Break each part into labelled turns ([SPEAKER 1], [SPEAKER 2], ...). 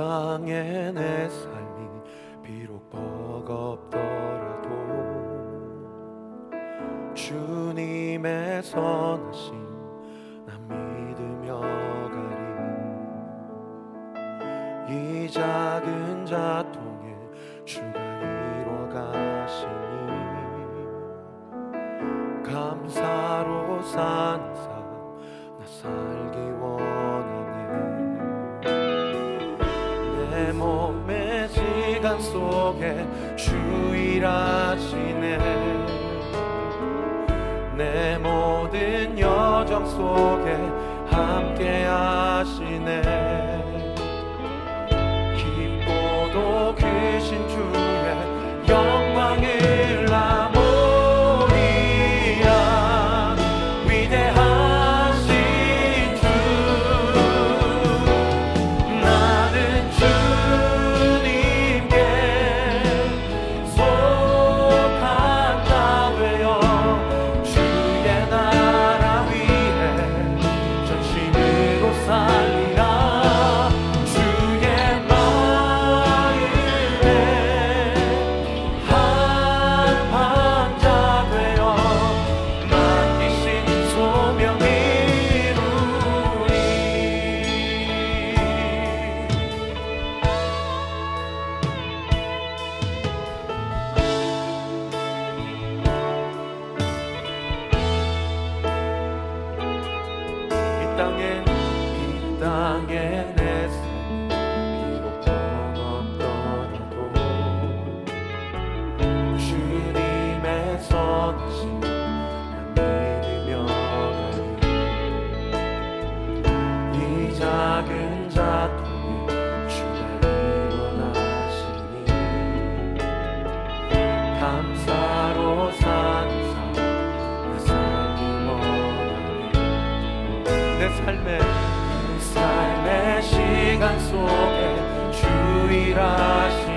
[SPEAKER 1] 땅에 내 삶이 비록 버겁더라도 주님의 선하심 난 믿으며 가리. 이 작은 자통에 주가 이뤄 가시니 감사로 산 주일하시네 내 모든 여정 속에 내 삶의 삶의 시간 속에 주일하시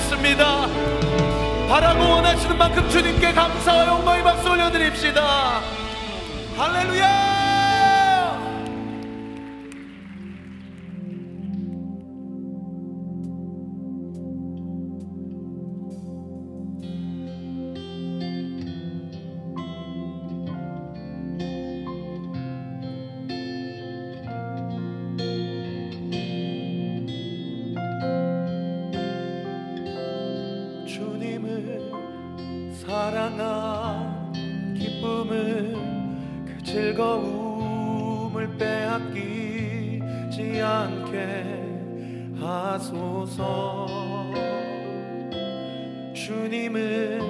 [SPEAKER 1] 믿습니다. 바라고 원하시는 만큼 주님께 감사와 영광의 박수 올려드립시다. 할렐루야! 사랑한 기쁨을 그 즐거움을 빼앗기지 않게 하소서. 주님을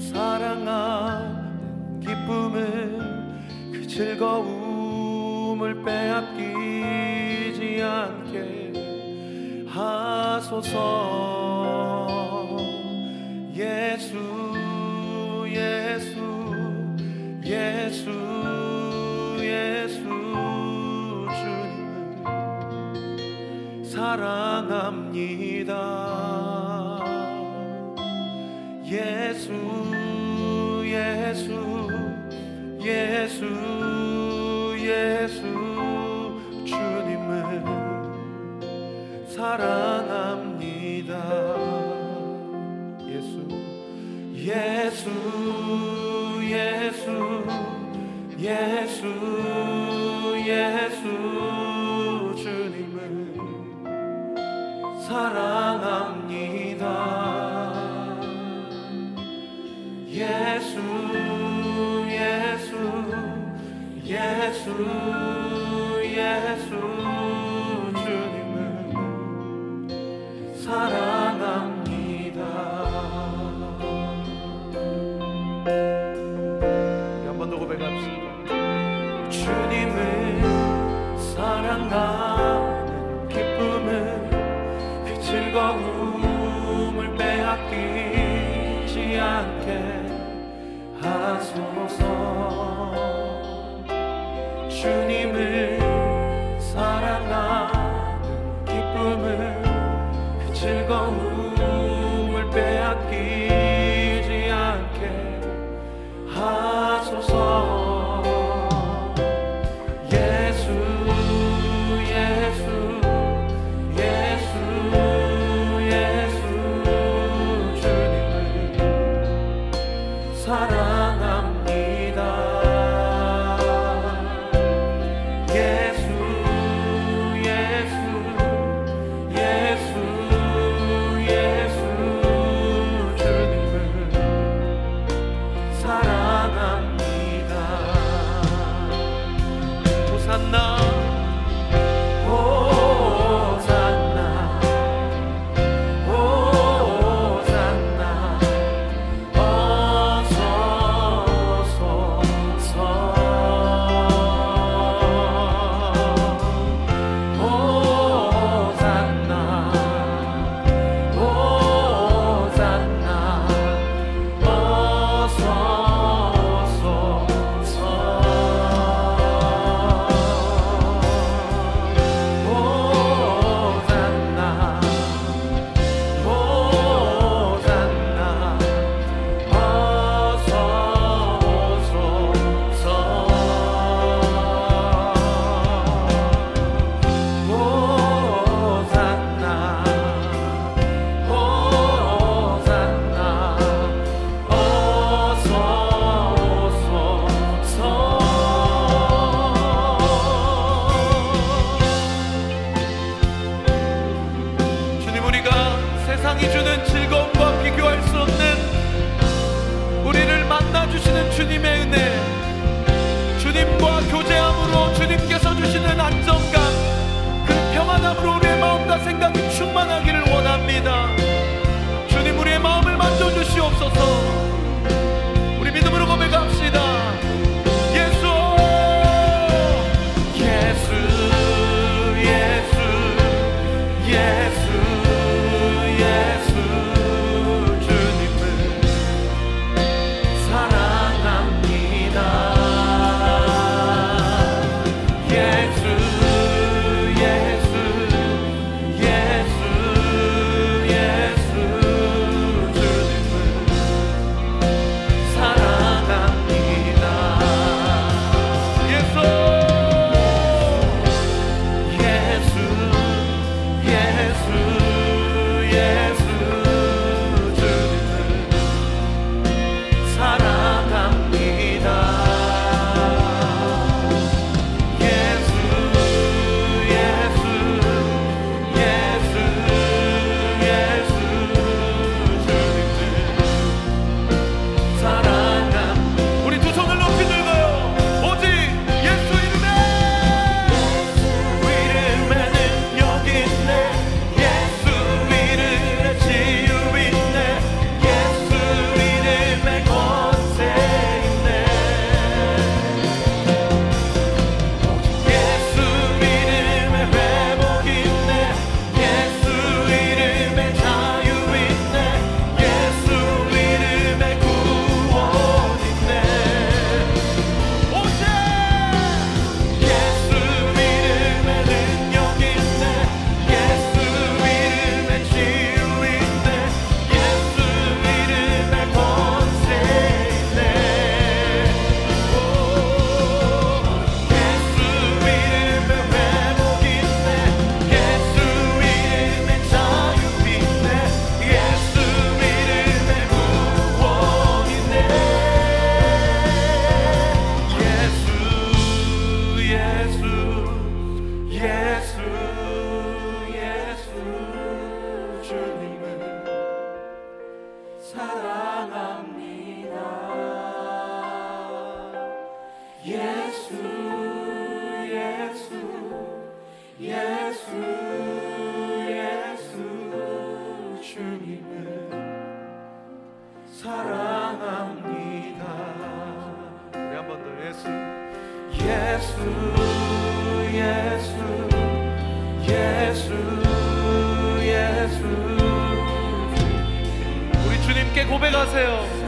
[SPEAKER 1] 사랑한 기쁨을 그 즐거움을 빼앗기지 않게 하소서 사랑합니다. 예수 예수 예수 예수 주님을 사랑합니다 예수 예수 예수 예수 주님을 사랑합니다. 예수 예수 예수 사랑하는 기쁨을 그 즐거움 고백하세요.